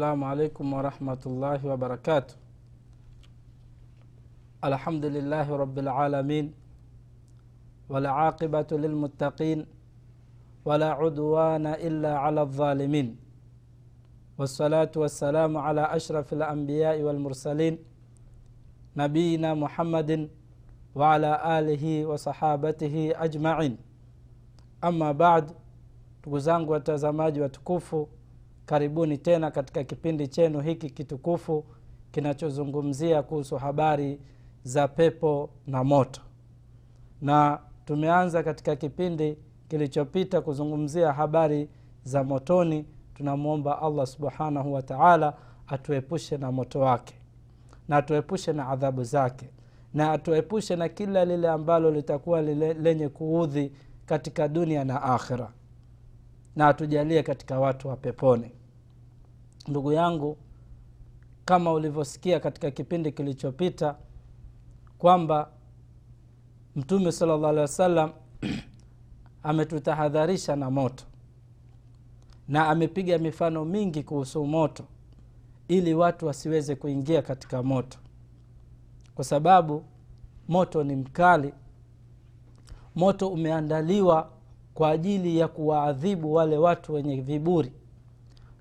السلام عليكم ورحمة الله وبركاته. الحمد لله رب العالمين والعاقبة للمتقين ولا عدوان إلا على الظالمين. والصلاة والسلام على أشرف الأنبياء والمرسلين نبينا محمد وعلى آله وصحابته أجمعين. أما بعد ndugu zangu watazamaji karibuni tena katika kipindi chenu hiki kitukufu kinachozungumzia kuhusu habari za pepo na moto. Na tumeanza katika kipindi kilichopita kuzungumzia habari za motoni. Tunamwomba allah subhanahu wa taala atuepushe na moto wake na atuepushe na adhabu zake na atuepushe na kila lile ambalo litakuwa lile, lenye kuudhi katika dunia na akhira na atujalie katika watu wa peponi ndugu yangu kama ulivyosikia katika kipindi kilichopita kwamba mtume sala llah alehi wa sallam ametutahadharisha na moto na amepiga mifano mingi kuhusu moto ili watu wasiweze kuingia katika moto. Kwa sababu moto ni mkali moto umeandaliwa kwa ajili ya kuwaadhibu wale watu wenye viburi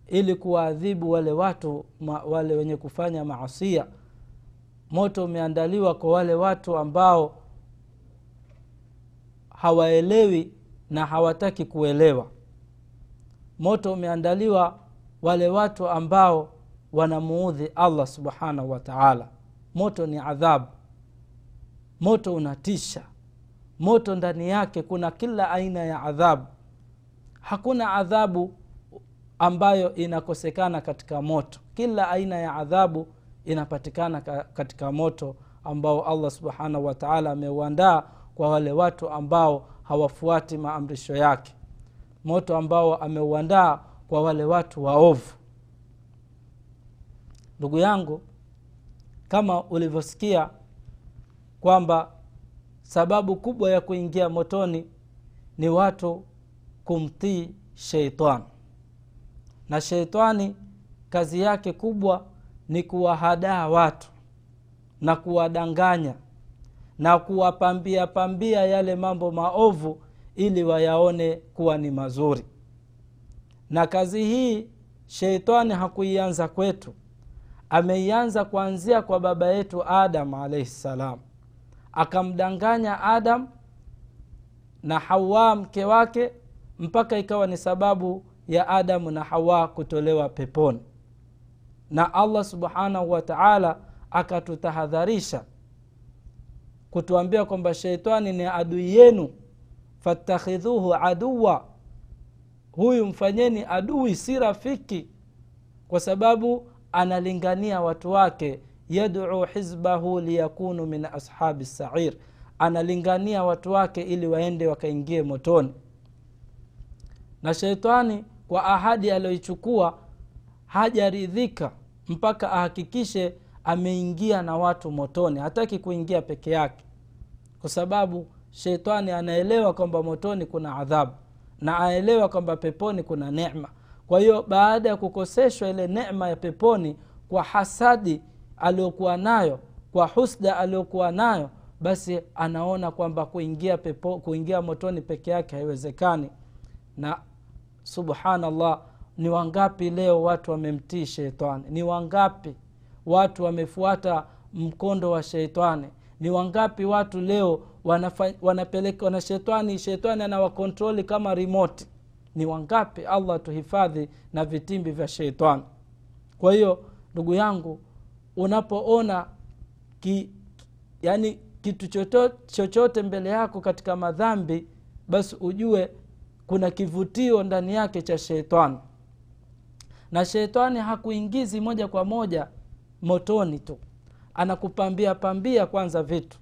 ili kuwaadhibu wale watu ma, wale wenye kufanya maasia moto umeandaliwa kwa wale watu ambao hawaelewi na hawataki kuelewa. Moto umeandaliwa wale watu ambao wanamuudhi allah subhanahu wa taala. Moto ni adhabu. Moto unatisha. Moto ndani yake kuna kila aina ya adhabu. Hakuna adhabu ambayo inakosekana katika moto. Kila aina ya adhabu inapatikana katika moto ambao allah subhanahu wataala ameuandaa kwa wale watu ambao hawafuati maamrisho yake. Moto ambao ameuandaa kwa wale watu waovu. Ndugu yangu kama ulivyosikia kwamba sababu kubwa ya kuingia motoni ni watu kumtii sheitani na sheitani kazi yake kubwa ni kuwahadaa watu na kuwadanganya na kuwapambia pambia yale mambo maovu ili wayaone kuwa ni mazuri. Na kazi hii sheitani hakuianza kwetu. Ameianza kuanzia kwa baba yetu adam alaihi ssalam akamdanganya adam na hawa mke wake mpaka ikawa ni sababu ya adamu na hawa kutolewa peponi. Na allah subhanahu wa taala akatutahadharisha kutuambia kwamba sheitani ni adui yenu. Fattakhidhuhu aduwa. Huyu mfanyeni adui si rafiki kwa sababu analingania watu wake. Yaduu hizbahu liyakunu min ashabi sair analingania watu wake ili waende wakaingie motoni. Na sheitani kwa ahadi aliyoichukua hajaridhika mpaka ahakikishe ameingia na watu motoni. Hataki kuingia peke yake kwa sababu sheitani anaelewa kwamba motoni kuna adhabu na aelewa kwamba peponi kuna nema kwa hiyo baada ya kukoseshwa ile nema ya peponi kwa hasadi aliyokuwa nayo kwa husda aliyokuwa nayo basi anaona kwamba kuingia pepo, kuingia motoni peke yake haiwezekani. Na subhanallah ni wangapi leo watu wamemtii sheitani? Ni wangapi watu wamefuata mkondo wa sheitani? Ni wangapi watu leo wanapeleka na shetani shetani anawakontroli kama rimoti ni wangapi? Allah tuhifadhi na vitimbi vya sheitani. Kwa hiyo ndugu yangu unapoona ki, yani kitu chochote, chochote mbele yako katika madhambi basi ujue kuna kivutio ndani yake cha sheitani. Na sheitani hakuingizi moja kwa moja motoni tu. Anakupambia pambia kwanza vitu.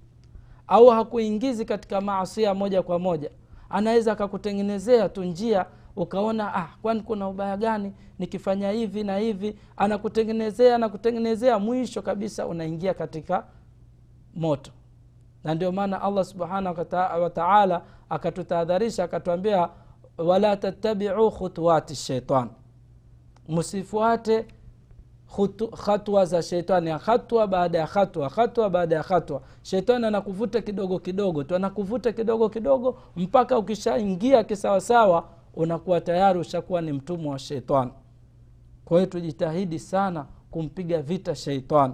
Au hakuingizi katika maasia moja kwa moja. Anaweza akakutengenezea tu njia ukaona ah kwani kuna ubaya gani? Nikifanya hivi na hivi. Anakutengenezea anakutengenezea mwisho kabisa unaingia katika moto. Na ndio maana allah subhanahu wataala akatutahadharisha akatuambia wala tattabiu khutuwati shaitan msifuate hatua za shetani hatua baada ya hatua hatua baada ya hatua shetani anakuvuta kidogo kidogo tu anakuvuta kidogo kidogo mpaka ukishaingia kisawasawa unakuwa tayari ushakuwa ni mtumwa wa sheitani kwa hiyo tujitahidi sana kumpiga vita sheitani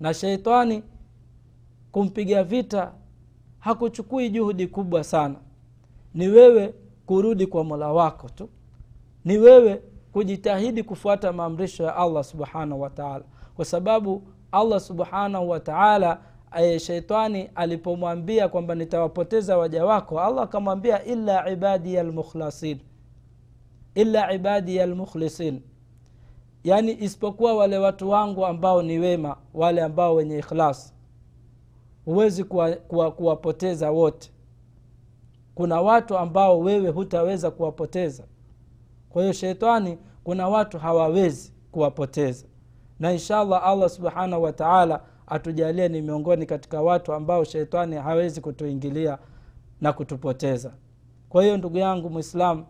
na sheitani kumpiga vita hakuchukui juhudi kubwa sana ni wewe kurudi kwa mola wako tu. Ni wewe kujitahidi kufuata maamrisho ya allah subhanahu wataala kwa sababu allah subhanahu wataala sheitani alipomwambia kwamba nitawapoteza waja wako allah akamwambia illa ibadiya lmukhlasin illa ibadiya lmukhlisin yaani isipokuwa wale watu wangu ambao ni wema wale ambao wenye ikhlas. Huwezi kuwapoteza kuwa, kuwa wote kuna watu ambao wewe hutaweza kuwapoteza. Kwa hiyo sheitani kuna watu hawawezi kuwapoteza. Na inshallah allah subhanahu wataala atujalie ni miongoni katika watu ambao sheitani hawezi kutuingilia na kutupoteza. Kwa hiyo ndugu yangu mwislamu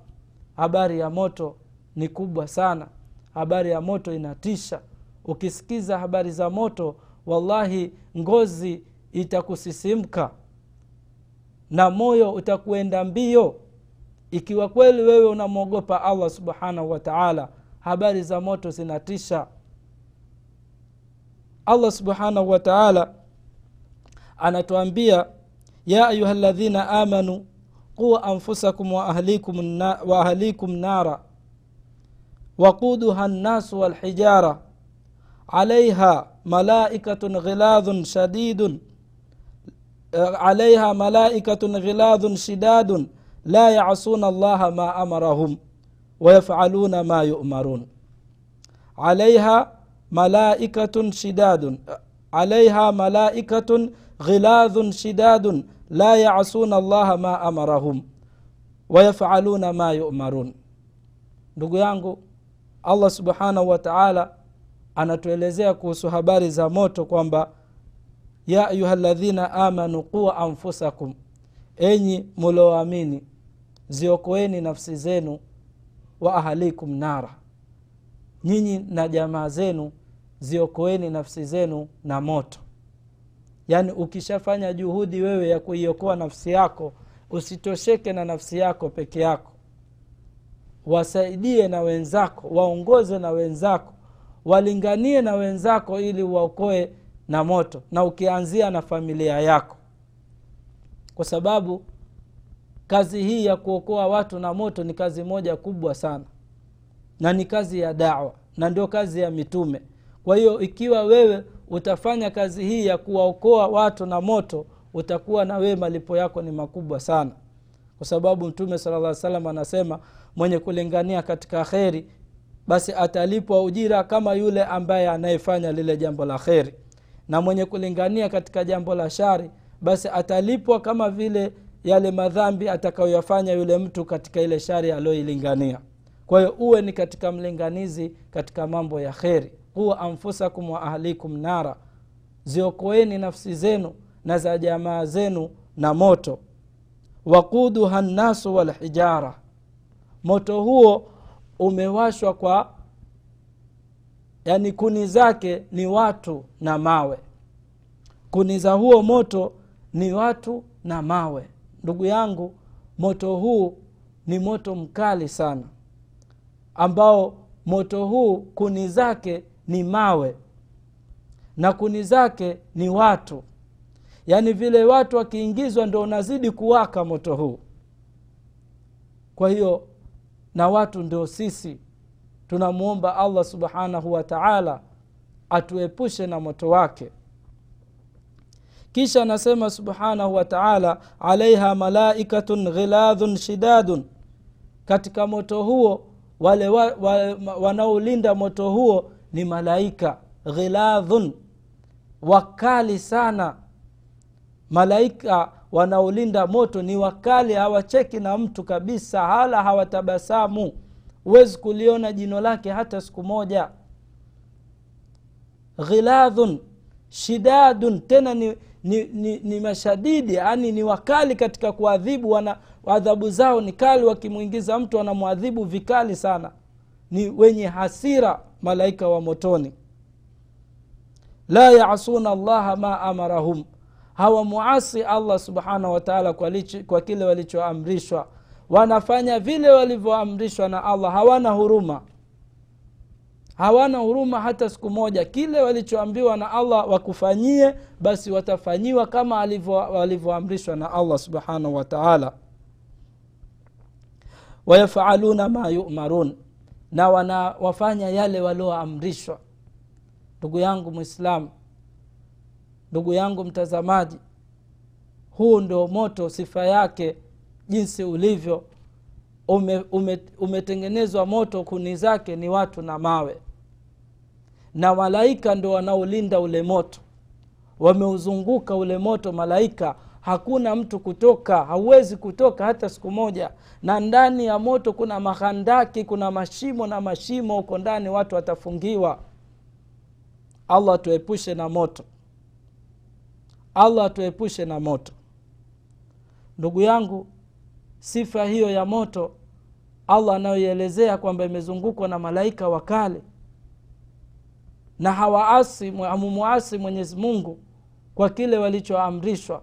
habari ya moto ni kubwa sana. Habari ya moto inatisha. Ukisikiza habari za moto wallahi ngozi itakusisimka na moyo utakuenda mbio. Ikiwa kweli wewe unamwogopa allah subhanahu wataala habari za moto zinatisha. Allah subhanahu wataala anatuambia ya ayuha ladhina amanu quu anfusakum wa wa ahlikum nara waquduha nnasu walhijara alaiha malaikatun ghiladhun shadidun Eh, alaiha malaikatun ghiladhun shidadun la yasuna allaha ma amarahum wayafaluna ma yumarun. Alaiha malaikatun shidadun eh, alaiha malaikatun ghiladhun shidadun la yasuna allaha ma amarahum wayafaluna ma yumarun. Ndugu yangu allah subhanahu wa taala anatuelezea kuhusu habari za moto kwamba ya ayuha ladhina amanu qua anfusakum. Enyi mulioamini ziokoeni nafsi zenu wa ahalikum nara. Nyinyi na jamaa zenu ziokoeni nafsi zenu na moto. Yaani ukishafanya juhudi wewe ya kuiokoa nafsi yako usitosheke na nafsi yako peke yako. Wasaidie na wenzako waongoze na wenzako walinganie na wenzako ili waokoe na moto na ukianzia na familia yako. Kwa sababu kazi hii ya kuokoa watu na moto ni kazi moja kubwa sana. Na ni kazi ya dawa na ndio kazi ya mitume. Kwa hiyo ikiwa wewe utafanya kazi hii ya kuwaokoa watu na moto utakuwa na wewe malipo yako ni makubwa sana. Kwa sababu mtume sala salam anasema mwenye kulingania katika kheri basi atalipwa ujira kama yule ambaye anayefanya lile jambo la kheri na mwenye kulingania katika jambo la shari basi atalipwa kama vile yale madhambi atakayoyafanya yule mtu katika ile shari aliyoilingania. Kwa hiyo uwe ni katika mlinganizi katika mambo ya kheri. Kuwa anfusakum wa ahlikum nara. Ziokoeni nafsi zenu na za jamaa zenu na moto. Waquduha nnasu walhijara. Moto huo umewashwa kwa yani kuni zake ni watu na mawe. Kuni za huo moto ni watu na mawe. Ndugu yangu moto huu ni moto mkali sana ambao moto huu kuni zake ni mawe na kuni zake ni watu. Yaani vile watu wakiingizwa ndo unazidi kuwaka moto huu. Kwa hiyo na watu ndio sisi tunamwomba allah subhanahu wa taala atuepushe na moto wake. Kisha anasema subhanahu wa taala alaiha malaikatun ghiladhun shidadun. Katika moto huo wale wa, wa, wanaolinda moto huo ni malaika ghiladhun wakali sana. Malaika wanaolinda moto ni wakali hawacheki na mtu kabisa hala hawatabasamu huwezi kuliona jino lake hata siku moja. Ghiladhun shidadun tena ni, ni, ni, ni mashadidi yani ni wakali katika kuadhibu wana adhabu zao. Ni kali wakimwingiza mtu wanamwadhibu vikali sana. Ni wenye hasira malaika wa motoni. La yasuna llaha ma amarahum. Hawamuasi allah subhanahu wataala kwa, kwa kile walichoamrishwa wanafanya vile walivyoamrishwa na allah. Hawana huruma. Hawana huruma hata siku moja. Kile walichoambiwa na allah wakufanyie basi watafanyiwa kama walivyoamrishwa na allah subhanahu wataala wayafaluna ma yumarun. Na wanawafanya yale walioamrishwa. Ndugu yangu mwislamu ndugu yangu mtazamaji huu ndio moto sifa yake jinsi ulivyo ume, ume, umetengenezwa moto kuni zake ni watu na mawe. Na malaika ndo wanaolinda ule moto. Wameuzunguka ule moto malaika hakuna mtu kutoka hauwezi kutoka hata siku moja. Na ndani ya moto kuna mahandaki kuna mashimo na mashimo huko ndani watu watafungiwa. Allah tuepushe na moto. Allah tuepushe na moto. Ndugu yangu sifa hiyo ya moto allah anayoielezea kwamba imezungukwa na malaika wakale na hawaasi hamumuasi mwenyezi mungu kwa kile walichoamrishwa.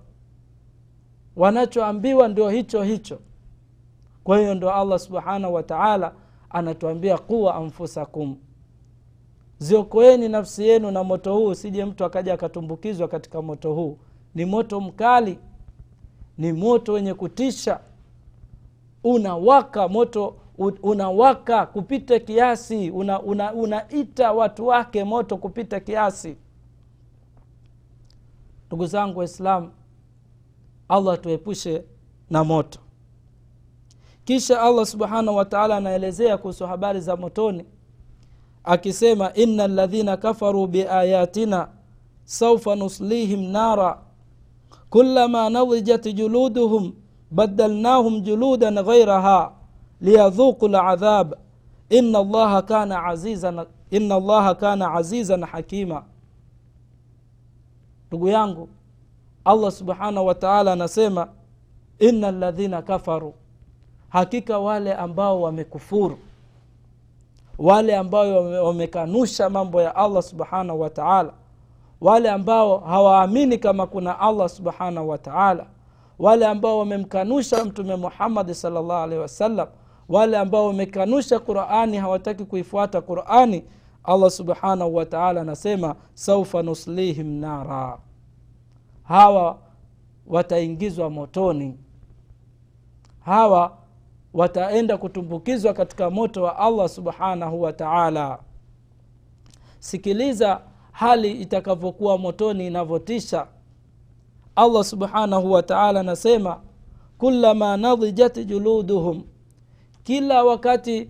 Wanachoambiwa ndio hicho hicho. Kwa hiyo ndo allah subhanahu wa taala anatuambia kuwa anfusakum. Ziokoeni nafsi yenu na moto huu usije mtu akaja akatumbukizwa katika moto huu. Ni moto mkali ni moto wenye kutisha unawaka moto unawaka kupita kiasi unaita una, una watu wake moto kupita kiasi. Ndugu zangu waislamu allah tuepushe na moto. Kisha allah subhanahu wataala anaelezea kuhusu habari za motoni akisema ina ladhina kafaru biayatina saufa nuslihim nara kulama nadijat juluduhum badalnahum juludan ghairaha liyadhuqu ladhab ina allaha kana azizan ina allaha kana azizan hakima. Ndugu yangu allah subhanahu wa taala anasema ina ladhina kafaru. Hakika wale ambao wamekufuru wale ambao wamekanusha mambo ya allah subhanahu wa taala wale ambao hawaamini kama kuna allah subhanahu wa taala wale ambao wamemkanusha mtume muhammadi salllah alehi wasallam wale ambao wamekanusha qurani hawataki kuifuata qurani allah subhanahu wataala anasema saufa nuslihim nara. Hawa wataingizwa motoni. Hawa wataenda kutumbukizwa katika moto wa allah subhanahu wataala sikiliza hali itakavyokuwa motoni inavyotisha allah subhanahu wa taala anasema kulama nadhijat juluduhum. Kila wakati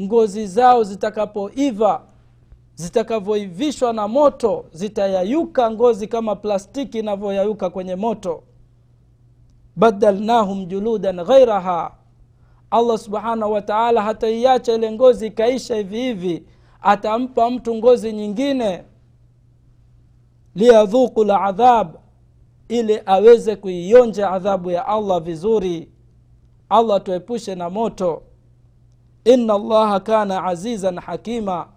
ngozi zao zitakapoiva zitakavyoivishwa na moto zitayayuka ngozi kama plastiki inavyoyayuka kwenye moto. Badalnahum juludan ghairaha allah subhanahu wataala hataiacha ile ngozi ikaisha hivi hivi. Atampa mtu ngozi nyingine. Liyadhuku ladhab ili aweze kuionja adhabu ya allah vizuri. Allah tuepushe na moto. Ina allaha kana azizan hakima.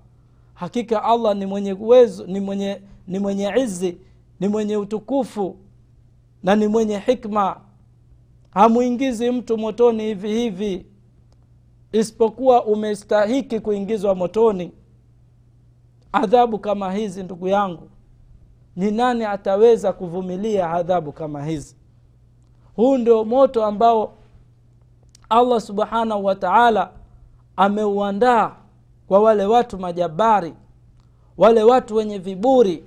Hakika allah ni mwenye uwezo ni mwenye ni mwenye izi ni mwenye utukufu na ni mwenye hikma. Hamwingizi mtu motoni hivi hivi isipokuwa umestahiki kuingizwa motoni. Adhabu kama hizi ndugu yangu ni nani ataweza kuvumilia adhabu kama hizi? Huu ndio moto ambao allah subhanahu wa taala ameuandaa kwa wale watu majabari wale watu wenye viburi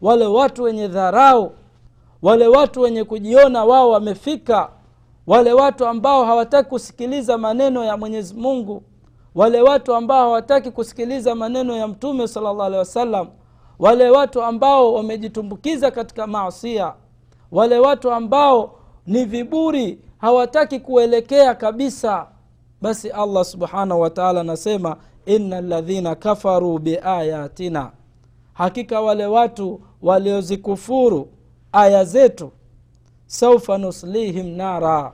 wale watu wenye dharau wale watu wenye kujiona wao wamefika wale watu ambao hawataki kusikiliza maneno ya mwenyezi mungu wale watu ambao hawataki kusikiliza maneno ya mtume sala llah alehi wasallam wale watu ambao wamejitumbukiza katika maasia wale watu ambao ni viburi hawataki kuelekea kabisa basi allah subhanahu wataala anasema ina ladhina kafaruu biayatina hakika wale watu waliozikufuru aya zetu saufa nuslihim nara.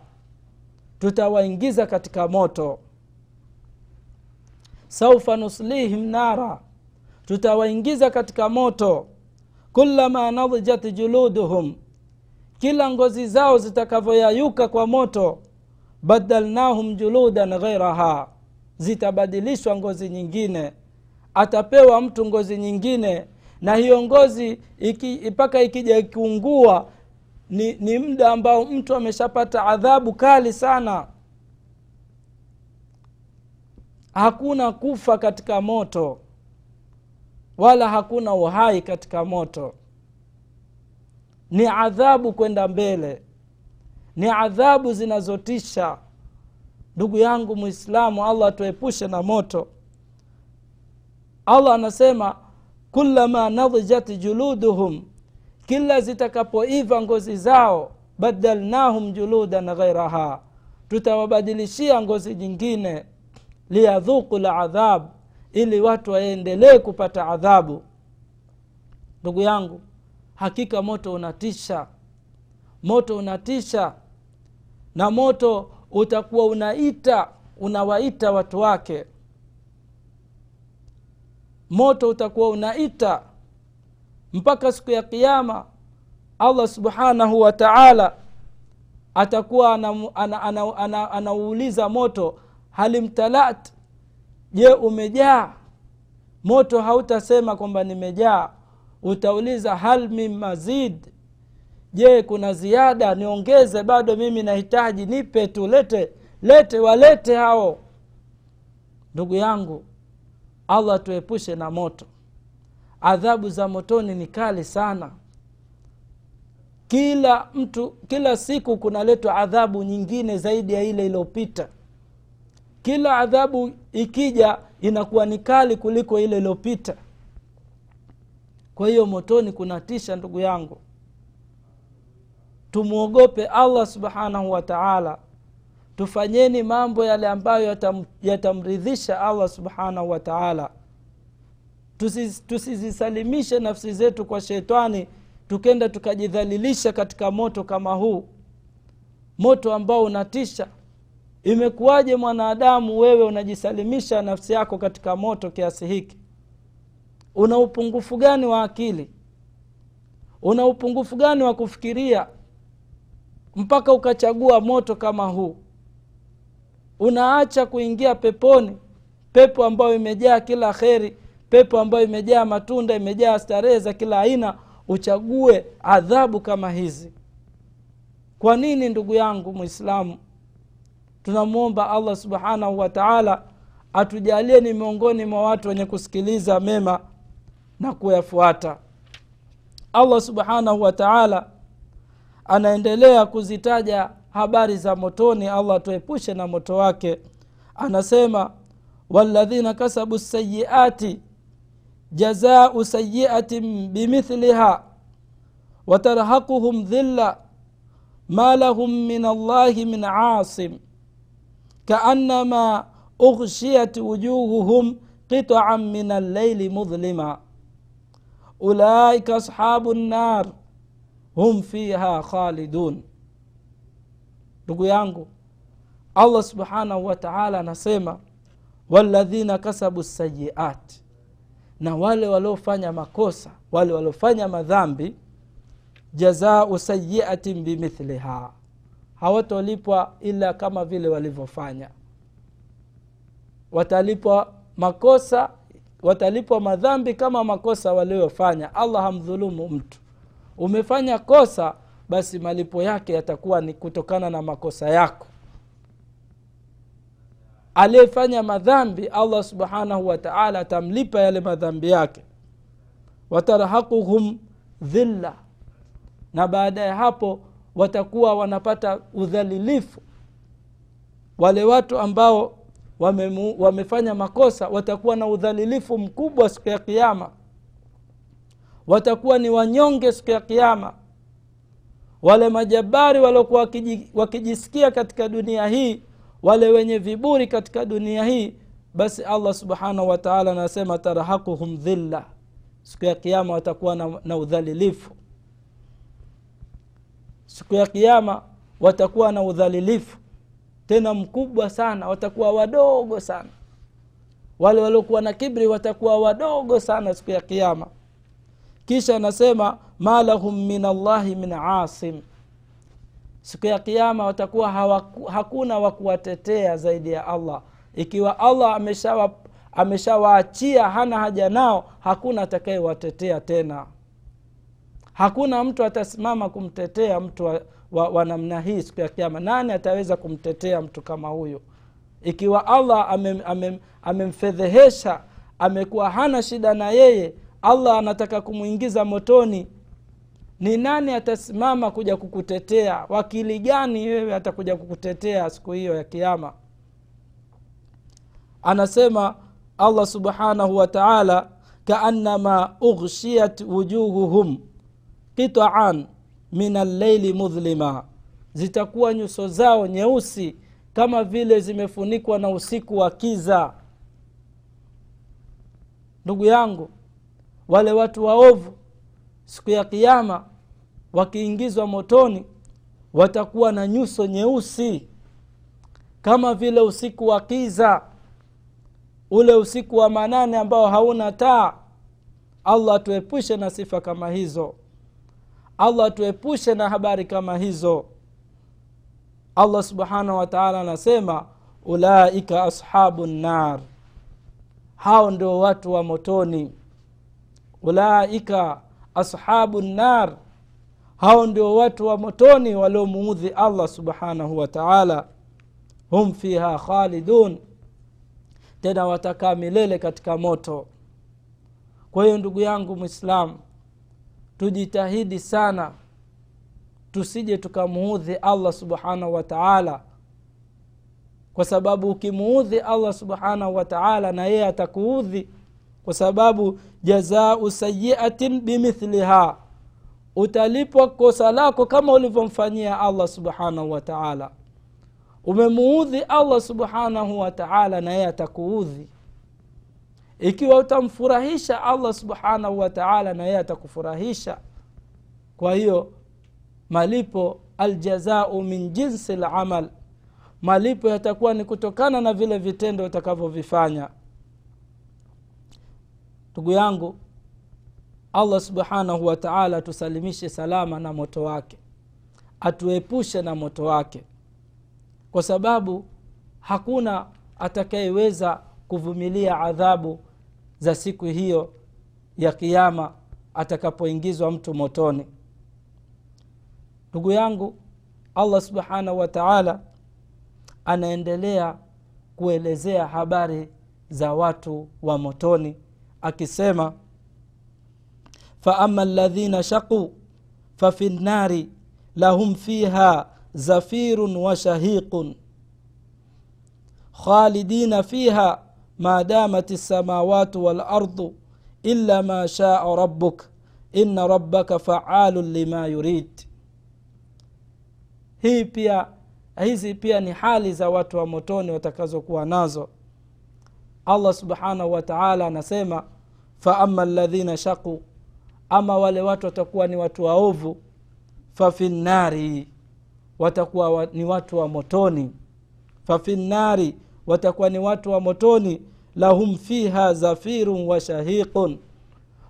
Tutawaingiza katika moto. Saufa nuslihim nara tutawaingiza katika moto. Kulama nadjat juluduhum kila ngozi zao zitakavyoyayuka kwa moto badalnahum juludan ghairaha zitabadilishwa ngozi nyingine. Atapewa mtu ngozi nyingine na hiyo ngozi mpaka iki, ikija ikiungua ni, ni muda ambao mtu ameshapata adhabu kali sana. Hakuna kufa katika moto wala hakuna uhai katika moto. Ni adhabu kwenda mbele. Ni adhabu zinazotisha. Ndugu yangu mwislamu allah atuepushe na moto. Allah anasema kulama nadhijat juluduhum. Kila zitakapoiva ngozi zao badalnahum juludan ghairaha tutawabadilishia ngozi nyingine. Liyadhuku ladhab ili watu waendelee kupata adhabu. Ndugu yangu hakika moto unatisha. Moto unatisha na moto utakuwa unaita unawaita watu wake. Moto utakuwa unaita mpaka siku ya kiama allah subhanahu wa taala atakuwa anauuliza ana, ana, ana, ana, ana moto halimtalat je umejaa? Moto hautasema kwamba nimejaa. Utauliza hal min mazid? Je kuna ziada? Niongeze bado mimi nahitaji nipe tu lete lete walete hao. Ndugu yangu allah tuepushe na moto. Adhabu za motoni ni kali sana. Kila mtu kila siku kunaletwa adhabu nyingine zaidi ya ile iliyopita. Kila adhabu ikija inakuwa ni kali kuliko ile iliyopita. Kwa hiyo motoni kuna tisha ndugu yangu. Tumwogope allah subhanahu wa taala. Tufanyeni mambo yale ambayo yatam, yatamridhisha allah subhanahu wa taala. Tusizisalimishe nafsi zetu kwa shetani tukenda tukajidhalilisha katika moto kama huu. Moto ambao unatisha imekuwaje mwanadamu wewe unajisalimisha nafsi yako katika moto kiasi hiki? Una upungufu gani wa akili? Una upungufu gani wa kufikiria mpaka ukachagua moto kama huu? Unaacha kuingia peponi pepo ambayo imejaa kila kheri pepo ambayo imejaa matunda imejaa starehe za kila aina uchague adhabu kama hizi. Kwa nini ndugu yangu mwislamu tunamwomba allah subhanahu wa taala atujalie ni miongoni mwa watu wenye kusikiliza mema na kuyafuata. Allah subhanahu wa taala anaendelea kuzitaja habari za motoni allah atuepushe na moto wake. Anasema waladhina kasabu sayiati jazau sayiatin bimithliha watarhaquhum dhilla ma lahum min allahi min asim kaannama ughshiyat wujuhuhum qitaan min allaili mudhlima. Ulaika ashabu nnar hum fiha khalidun. Ndugu yangu allah subhanahu wa taala anasema waladhina kasabu sayiat na wale waliofanya makosa wale waliofanya madhambi jazau sayiatin bimithliha hawatolipwa ila kama vile walivyofanya. Watalipwa makosa watalipwa madhambi kama makosa waliyofanya allah hamdhulumu mtu. Umefanya kosa basi malipo yake yatakuwa ni kutokana na makosa yako. Aliyefanya madhambi allah subhanahu wataala atamlipa yale madhambi yake. Watarhaquhum dhilla. Na baada ya hapo watakuwa wanapata udhalilifu. Wale watu ambao wamemu, wamefanya makosa watakuwa na udhalilifu mkubwa siku ya kiama watakuwa ni wanyonge siku ya kiama wale majabari waliokuwa wakijisikia katika dunia hii wale wenye viburi katika dunia hii basi allah subhanahu wataala anasema tarhakuhum dhilla. Siku ya kiama watakuwa na, na udhalilifu siku ya kiama watakuwa na udhalilifu tena mkubwa sana watakuwa wadogo sana. Wale waliokuwa na kibri watakuwa wadogo sana siku ya kiama kisha anasema ma lahum min allahi min asim. Siku ya kiama watakuwa hawaku, hakuna wa kuwatetea zaidi ya allah. Ikiwa allah ameshawaachia ameshawaachia hana haja nao hakuna atakayewatetea tena hakuna mtu atasimama kumtetea mtu wa, wa, wa namna hii siku ya kiama nani ataweza kumtetea mtu kama huyo ikiwa allah amemfedhehesha ame, ame amekuwa hana shida na yeye allah anataka kumwingiza motoni ni nani atasimama kuja kukutetea? Wakili gani wewe atakuja kukutetea siku hiyo ya kiama anasema allah subhanahu wa taala kaannama ughshiyat wujuhuhum qitaan min alleili mudhlima. Zitakuwa nyuso zao nyeusi kama vile zimefunikwa na usiku wa kiza. Ndugu yangu wale watu waovu siku ya kiama wakiingizwa motoni watakuwa na nyuso nyeusi. Kama vile usiku wa kiza ule usiku wa manane ambao hauna taa allah atuepushe na sifa kama hizo allah atuepushe na habari kama hizo. Allah subhanahu wataala anasema ulaika ashabu nar. Hao ndio watu wa motoni. Ulaika ashabu nar. Hao ndio watu wa motoni waliomuudhi allah subhanahu wataala hum fiha khalidun. Tena watakaa milele katika moto. Kwa hiyo ndugu yangu mwislamu tujitahidi sana tusije tukamuudhi allah subhanahu wa taala. Kwa sababu ukimuudhi allah subhanahu wa taala na yeye atakuudhi kwa sababu jazau sayiatin bimithliha utalipwa kosa lako kama ulivyomfanyia allah subhanahu wa taala. Umemuudhi allah subhanahu wa taala na yeye atakuudhi ikiwa utamfurahisha allah subhanahu wa taala na yeye atakufurahisha. Kwa hiyo malipo aljazau min jinsi lamal malipo yatakuwa ni kutokana na vile vitendo utakavyovifanya. Ndugu yangu allah subhanahu wa taala atusalimishe salama na moto wake. Atuepushe na moto wake. Kwa sababu hakuna atakayeweza kuvumilia adhabu za siku hiyo ya kiama atakapoingizwa mtu motoni. Ndugu yangu allah subhanahu wa taala anaendelea kuelezea habari za watu wa motoni akisema faama ladhina shaquu fafi nnari lahum fiha zafirun wa shahiqun khalidina fiha ma damat lsamawatu walardu illa ma shaa rabbuk ina rabbaka faalun lima yurid. Hii pia hizi pia ni hali za watu wa motoni watakazokuwa nazo. Allah subhanahu wataala anasema faama ladhina shaquu ama wale watu watakuwa ni watu waovu fafi nnari watakuwa ni watu wa motoni. Fafi nnari watakuwa ni watu wa motoni lahum fiha zafirun wa shahiqun.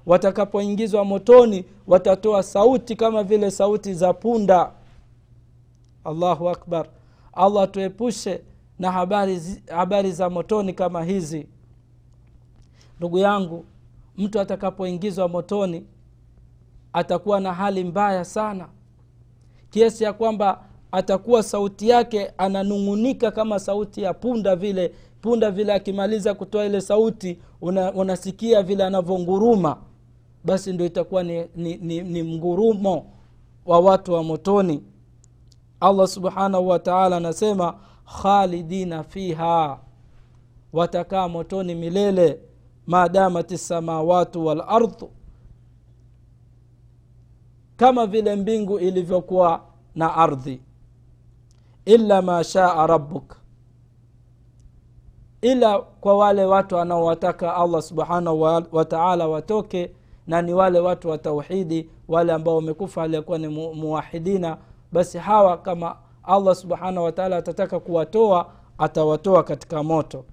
Watakapoingizwa motoni watatoa sauti kama vile sauti za punda. Allahu akbar. Allah tuepushe na habari, habari za motoni kama hizi. Ndugu yangu mtu atakapoingizwa motoni atakuwa na hali mbaya sana. Kiasi ya kwamba atakuwa sauti yake ananung'unika kama sauti ya punda vile punda vile akimaliza kutoa ile sauti una, unasikia vile anavyonguruma basi ndio itakuwa ni, ni, ni, ni mgurumo wa watu wa motoni. Allah subhanahu wataala anasema khalidina fiha watakaa motoni milele madamat samawatu walardhu kama vile mbingu ilivyokuwa na ardhi illa ma shaa rabbuk ila kwa wale watu anaowataka allah subhanahu wataala watoke na ni wale watu wa tauhidi wale ambao wamekufa aliyekuwa ni mu, muwahidina basi hawa kama allah subhanahu wataala atataka kuwatoa atawatoa katika moto.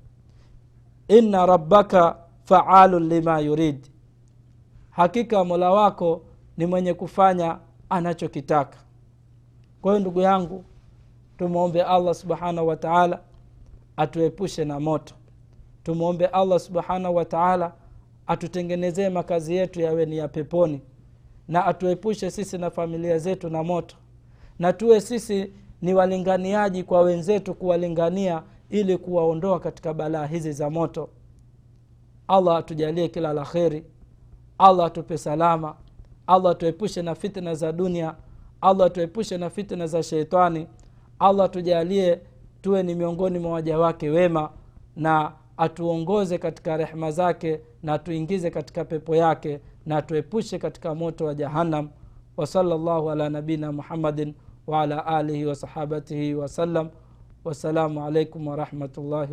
Inna rabbaka faalun lima yurid. Hakika mola wako ni mwenye kufanya anachokitaka. Kwa hiyo ndugu yangu tumwombe allah subhanahu wa taala atuepushe na moto. Tumwombe allah subhanahu wa taala atutengenezee makazi yetu yawe ni ya peponi na atuepushe sisi na familia zetu na moto na tuwe sisi ni walinganiaji kwa wenzetu kuwalingania ili kuwaondoa katika balaa hizi za moto. Allah atujalie kila la kheri. Allah atupe salama. Allah atuepushe na fitna za dunia. Allah atuepushe na fitna za sheitani. Allah atujalie tuwe ni miongoni mwa waja wake wema na atuongoze katika rehma zake na atuingize katika pepo yake na atuepushe katika moto wa jahannam. وصلى الله على نبينا محمد وعلى آله وصحابته وسلم والسلام عليكم ورحمة الله